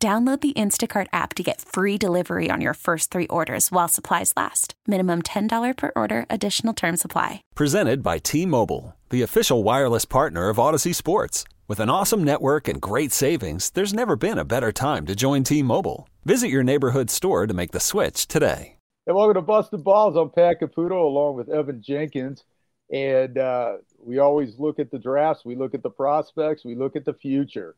Download the Instacart app to get free delivery on your first three orders while supplies last. Minimum $10 per order, additional term supply. Presented by T Mobile, the official wireless partner of Audacy Sports. With an awesome network and great savings, there's never been a better time to join T Mobile. Visit your neighborhood store to make the switch today. And welcome to Busted Balls. I'm Pat Caputo along with Evan Jankens. And uh, we always look at the drafts, we look at the prospects, we look at the future.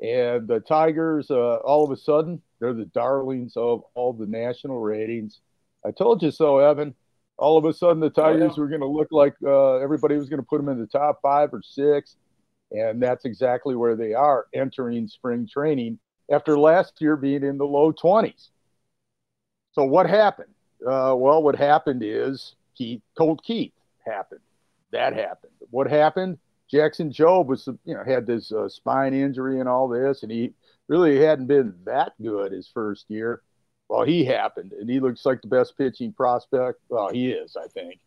And the Tigers, uh, all of a sudden, they're the darlings of all the national ratings. I told you so, Evan. All of a sudden, the Tigers oh, yeah. were going to look like uh, everybody was going to put them in the top five or six. And that's exactly where they are entering spring training after last year being in the low 20s. So, what happened? Uh, well, what happened is Keith, Colt Keith happened. That happened. What happened? Jackson Jobe was, you know, had this uh, spine injury and all this, and he really hadn't been that good his first year. Well, he happened, and he looks like the best pitching prospect. Well, he is, I think,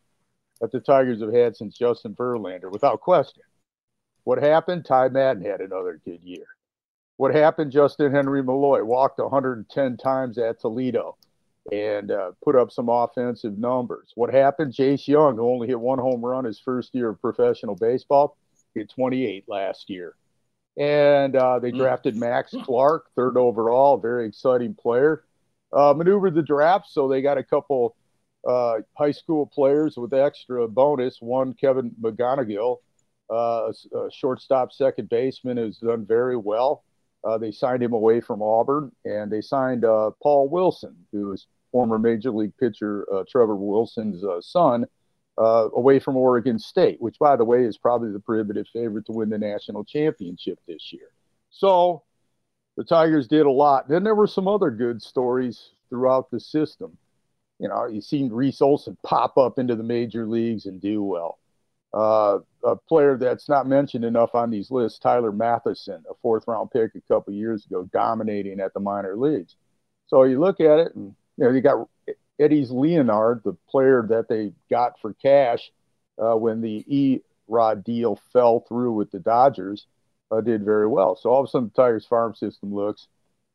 that the Tigers have had since Justin Verlander, without question. What happened? Ty Madden had another good year. What happened? Justyn-Henry Malloy walked 110 times at Toledo and uh, put up some offensive numbers. What happened? Jace Jung, who only hit one home run his first year of professional baseball, 28 last year. And uh, they hmm. drafted Max Clark, third overall, very exciting player. Uh, maneuvered the draft, so they got a couple uh, high school players with extra bonus. One, Kevin McGonigle, uh, a shortstop, second baseman, who's done very well. Uh, they signed him away from Auburn, and they signed uh, Paul Wilson, who is former Major League pitcher Trevor Wilson's son uh, away from Oregon State, which, by the way, is probably the prohibitive favorite to win the national championship this year. So the Tigers did a lot. Then there were some other good stories throughout the system. You know, you seen Reese Olson pop up into the major leagues and do well. Uh, a player that's not mentioned enough on these lists, Tyler Mattison, a fourth round pick a couple years ago, dominating at the minor leagues. So you look at it, and you know you got Eddys Leonard, the player that they got for cash uh, when the E Rod deal fell through with the Dodgers, uh, did very well. So all of a sudden, the Tigers farm system looks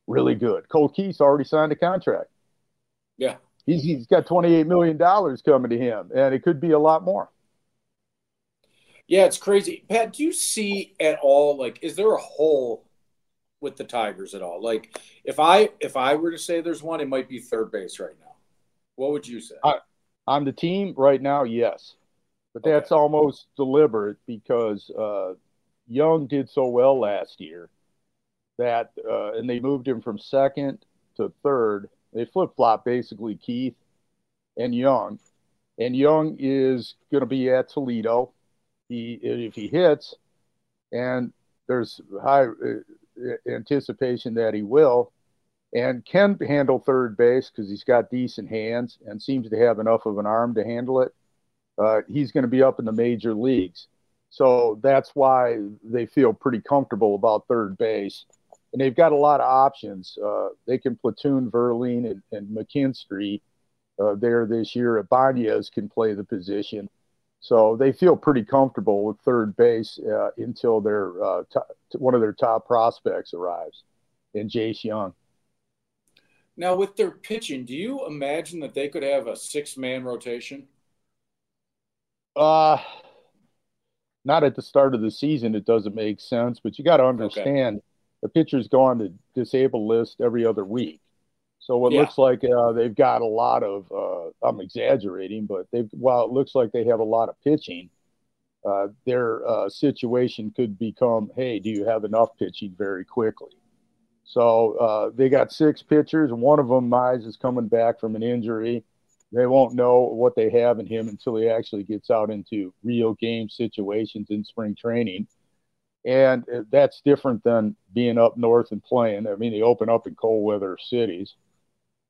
really good. Colt Keith's already signed a contract. Yeah. He's, he's got $28 million coming to him, and it could be a lot more. Yeah, it's crazy. Pat, do you see at all, like, is there a hole with the Tigers at all? Like, if I if I were to say there's one, it might be third base right now. What would you say? I, on the team right now, yes, but okay. that's almost deliberate because uh, Jung did so well last year that, uh, and they moved him from second to third. They flip flop basically Keith and Jung, and Jung is going to be at Toledo. He if he hits, and there's high uh, anticipation that he will and can handle third base because he's got decent hands and seems to have enough of an arm to handle it. Uh, he's going to be up in the major leagues. So that's why they feel pretty comfortable about third base. And they've got a lot of options. Uh, they can platoon Vierling and, and McKinstry uh, there this year. Ibanez can play the position. So they feel pretty comfortable with third base uh, until their uh, t- one of their top prospects arrives, in Jace Jung. Now, with their pitching, do you imagine that they could have a six man rotation? Uh, not at the start of the season. It doesn't make sense, but you got to understand okay. the pitchers go on the disabled list every other week. So it yeah. looks like uh, they've got a lot of. Uh, I'm exaggerating, but they've, while it looks like they have a lot of pitching, uh, their uh, situation could become, hey, do you have enough pitching very quickly? So uh, they got six pitchers, one of them, Mize, is coming back from an injury. They won't know what they have in him until he actually gets out into real game situations in spring training. And that's different than being up north and playing. I mean, they open up in cold weather cities.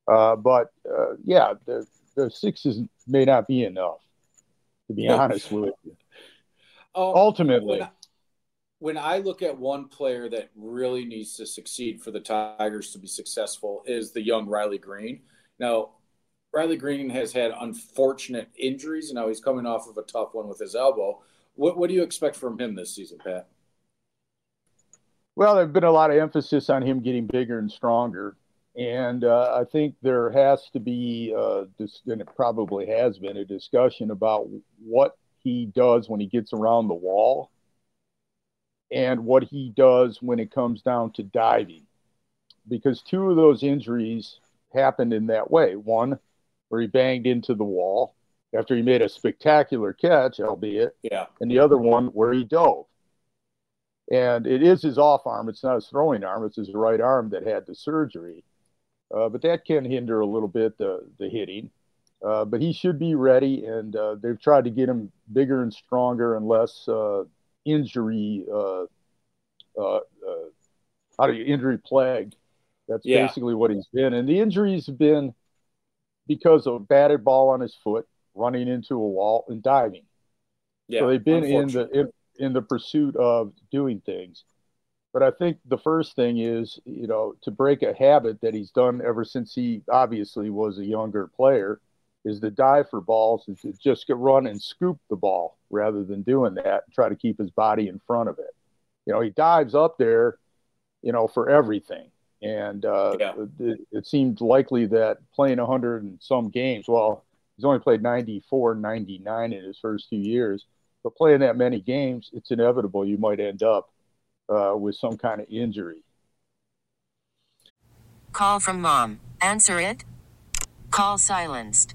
Uh, but uh, yeah, the, the sixes may not be enough, to be honest with you. Um, Ultimately. When I, look at one player that really needs to succeed for the Tigers to be successful is the young Riley Greene. Now, Riley Greene has had unfortunate injuries, and now he's coming off of a tough one with his elbow. What, what do you expect from him this season, Pat? Well, there's been a lot of emphasis on him getting bigger and stronger. And uh, I think there has to be, uh, this, and it probably has been, a discussion about what he does when he gets around the wall and what he does when it comes down to diving. Because two of those injuries happened in that way. One, where he banged into the wall after he made a spectacular catch, albeit, yeah, and the other one where he dove. And it is his off arm, it's not his throwing arm, it's his right arm that had the surgery. Uh, but that can hinder a little bit the, the hitting. Uh, but he should be ready, and uh, they've tried to get him bigger and stronger and less uh, injury. Uh, uh, how do you injury plagued? That's yeah. basically what he's been, and the injuries have been because of a batted ball on his foot, running into a wall, and diving. Yeah, so they've been in the in, in the pursuit of doing things. But I think the first thing is, you know, to break a habit that he's done ever since he obviously was a younger player, is to dive for balls and to just get run and scoop the ball rather than doing that and try to keep his body in front of it. You know, he dives up there, you know, for everything. And uh, yeah. it, it seemed likely that playing 100 and some games, well, he's only played 94, 99 in his first two years, but playing that many games, it's inevitable you might end up uh, with some kind of injury. Call from mom. Answer it. Call silenced.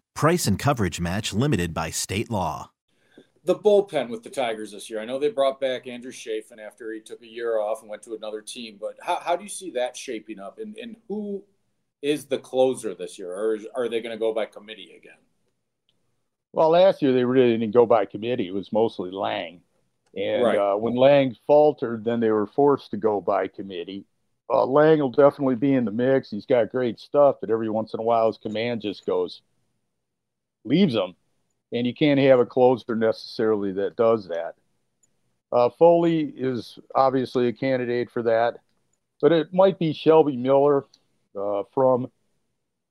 Price and coverage match limited by state law. The bullpen with the Tigers this year. I know they brought back Andrew Chafin after he took a year off and went to another team, but how, how do you see that shaping up? And, and who is the closer this year, or is, are they going to go by committee again? Well, last year they really didn't go by committee. It was mostly Lange. And right. uh, when Lange faltered, then they were forced to go by committee. Uh, Lange will definitely be in the mix. He's got great stuff, but every once in a while his command just goes, leaves him. And you can't have a closer necessarily that does that. Uh, Foley is obviously a candidate for that, but it might be Shelby Miller uh, from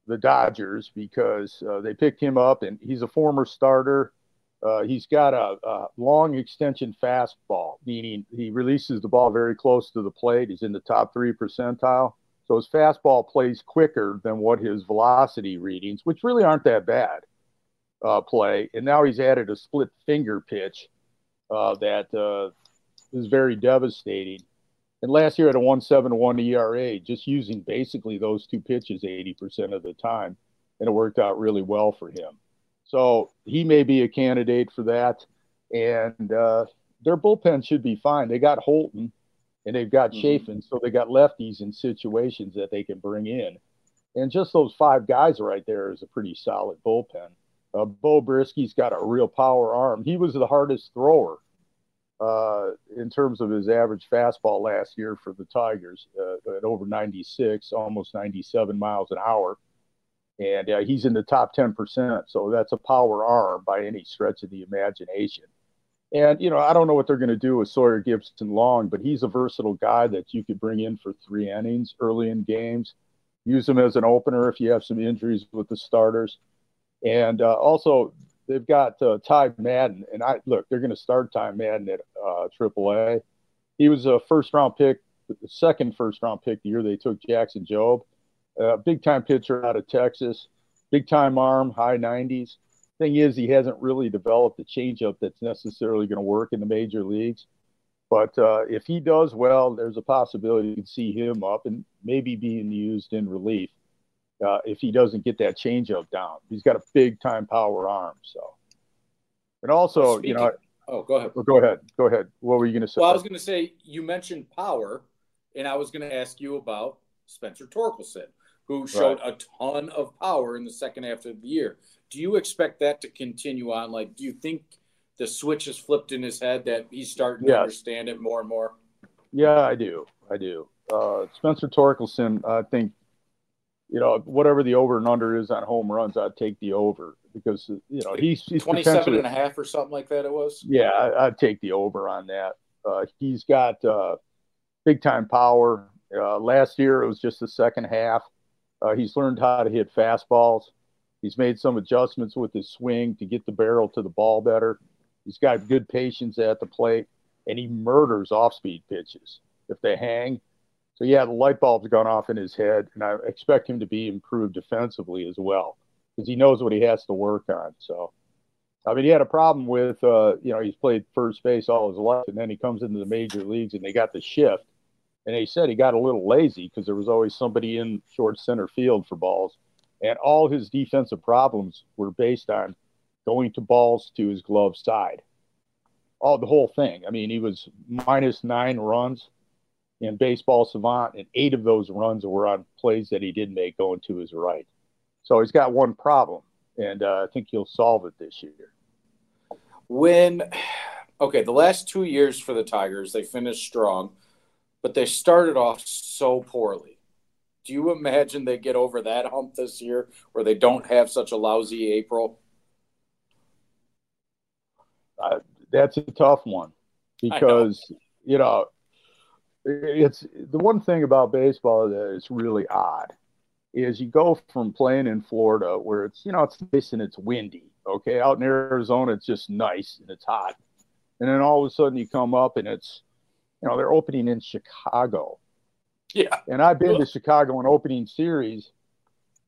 the Dodgers because uh, they picked him up and he's a former starter. Uh, he's got a, a, long extension fastball, meaning he releases the ball very close to the plate. He's in the top three percentile. So his fastball plays quicker than what his velocity readings, which really aren't that bad, uh, play. And now he's added a split finger pitch uh, that uh, is very devastating. And last year at a 171 ERA, just using basically those two pitches 80% of the time. And it worked out really well for him. So he may be a candidate for that. And uh, their bullpen should be fine. They got Holton and they've got mm-hmm. Chafin, so they got lefties in situations that they can bring in. And just those five guys right there is a pretty solid bullpen. Uh, Beau Brieske got a real power arm. He was the hardest thrower uh, in terms of his average fastball last year for the Tigers uh, at over 96, almost 97 miles an hour. And uh, he's in the top 10%. So that's a power arm by any stretch of the imagination. And, you know, I don't know what they're going to do with Sawyer Gipson-Long, but he's a versatile guy that you could bring in for three innings early in games. Use him as an opener if you have some injuries with the starters. And uh, also, they've got uh, Ty Madden. And I look, they're going to start Ty Madden at uh, AAA. He was a first round pick, the second first round pick the year they took Jackson Jobe. Uh, big time pitcher out of Texas, big time arm, high 90s thing is, he hasn't really developed a changeup that's necessarily going to work in the major leagues. But uh, if he does well, there's a possibility can see him up and maybe being used in relief uh, if he doesn't get that changeup down. He's got a big time power arm. So, and also, Speaking, you know, oh, go ahead. Well, go ahead. Go ahead. What were you going to say? Well, I was going to say you mentioned power, and I was going to ask you about Spencer Torkelson, who showed right. a ton of power in the second half of the year do you expect that to continue on? Like, do you think the switch has flipped in his head that he's starting yes. to understand it more and more? Yeah, I do. I do. Uh, Spencer Torkelson, I think, you know, whatever the over and under is on home runs, I'd take the over because, you know, he's, he's 27 and a half or something like that. It was. Yeah, I, would take the over on that. Uh, he's got uh, big time power. Uh, last year, it was just the second half. Uh, he's learned how to hit fastballs. He's made some adjustments with his swing to get the barrel to the ball better. He's got good patience at the plate, and he murders off speed pitches if they hang. So, yeah, the light bulb's gone off in his head, and I expect him to be improved defensively as well because he knows what he has to work on. So, I mean, he had a problem with, uh, you know, he's played first base all his life, and then he comes into the major leagues and they got the shift. And they said he got a little lazy because there was always somebody in short center field for balls and all his defensive problems were based on going to balls to his glove side. All the whole thing. I mean, he was minus nine runs in baseball savant, and eight of those runs were on plays that he didn't make going to his right. So he's got one problem, and uh, I think he'll solve it this year. When, okay, the last two years for the Tigers, they finished strong, but they started off so poorly do you imagine they get over that hump this year where they don't have such a lousy April? Uh, that's a tough one because, know. you know, it's the one thing about baseball that is really odd is you go from playing in Florida where it's, you know, it's nice and it's windy. Okay. Out in Arizona, it's just nice and it's hot. And then all of a sudden you come up and it's, you know, they're opening in Chicago yeah. And I've been to Chicago in opening series.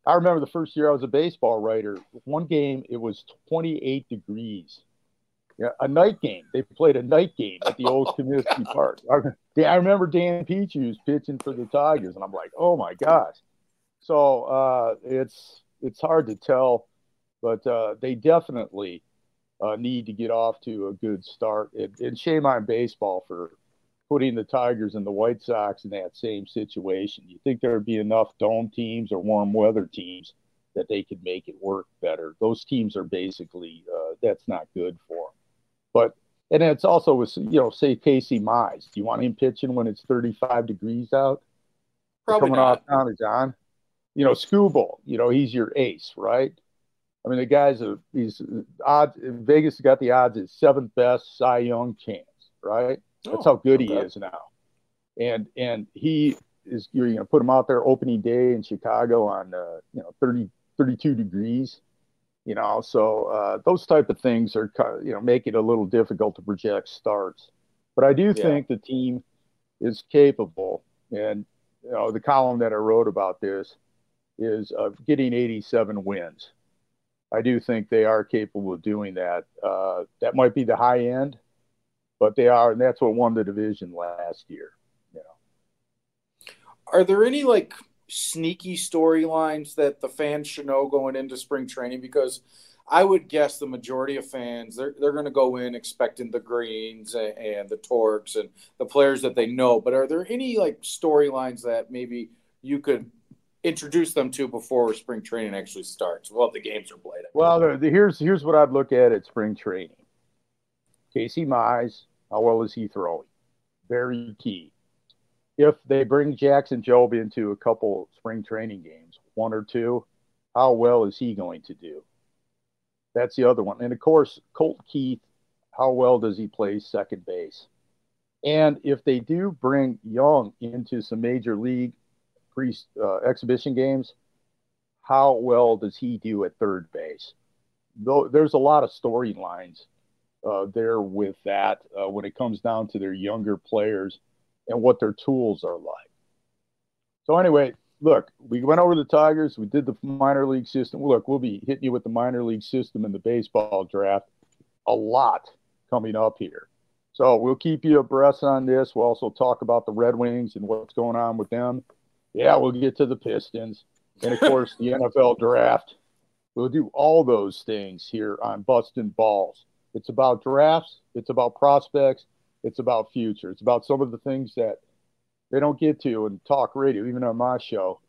I remember the first year I was a baseball writer. One game it was 28 degrees. Yeah, a night game. They played a night game at the old Comiskey Park. I, I remember Dan Petry pitching for the Tigers, and I'm like, oh my gosh. So uh, it's it's hard to tell, but uh, they definitely uh, need to get off to a good start. And, and shame on baseball for putting the Tigers and the White Sox in that same situation. You think there would be enough dome teams or warm weather teams that they could make it work better? Those teams are basically uh, that's not good for them. But and it's also with you know say Casey Mize. Do you want him pitching when it's 35 degrees out? Probably coming not. off Tommy John. You know, Skubal, you know, he's your ace, right? I mean, the guy's a he's odds. Vegas got the odds at seventh best Cy Young chance, right? That's oh, how good okay. he is now. And and he is you're going to put him out there opening day in Chicago on uh, you know 30 32 degrees. You know, so uh, those type of things are you know make it a little difficult to project starts. But I do yeah. think the team is capable, and you know, the column that I wrote about this is of getting 87 wins. I do think they are capable of doing that. Uh, that might be the high end, but they are, and that's what won the division last year. You know, are there any like sneaky storylines that the fans should know going into spring training? Because I would guess the majority of fans they're they're going to go in expecting the Greenes and, and the Torques and the players that they know. But are there any like storylines that maybe you could introduce them to before spring training actually starts? Well, the games are played. Well, the, the, here's here's what I'd look at at spring training. Casey Mize, how well is he throwing? Very key. If they bring Jackson Jobe into a couple spring training games, one or two, how well is he going to do? That's the other one. And of course, Colt Keith, how well does he play second base? And if they do bring Jung into some major league pre uh, exhibition games, how well does he do at third base? Though there's a lot of storylines uh, there with that uh, when it comes down to their younger players and what their tools are like. So anyway, look, we went over the Tigers. We did the minor league system. Look, we'll be hitting you with the minor league system in the baseball draft a lot coming up here. So we'll keep you abreast on this. We'll also talk about the Red Wings and what's going on with them. Yeah, we'll get to the Pistons. And of course, the NFL draft. We'll do all those things here on Bustin' Balls. It's about drafts, it's about prospects, it's about future. It's about some of the things that they don't get to in talk radio, even on my show.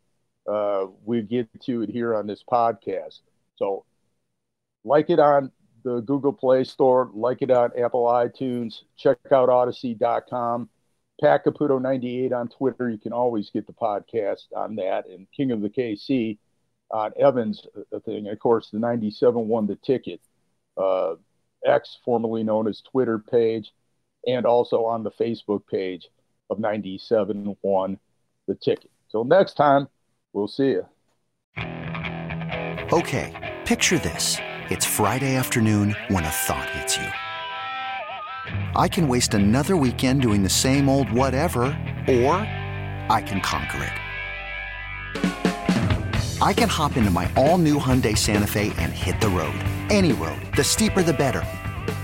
Uh, we get to it here on this podcast. So, like it on the Google Play Store, like it on Apple iTunes, check out Audacy.com. Pat Caputo 98 on Twitter. You can always get the podcast on that. And King of the KC on Evans thing. Of course, the 97 won the ticket. Uh, X, formerly known as Twitter page, and also on the Facebook page of 97 won the ticket. Till next time, we'll see you. Okay, picture this. It's Friday afternoon when a thought hits you. I can waste another weekend doing the same old whatever, or I can conquer it. I can hop into my all new Hyundai Santa Fe and hit the road. Any road. The steeper, the better.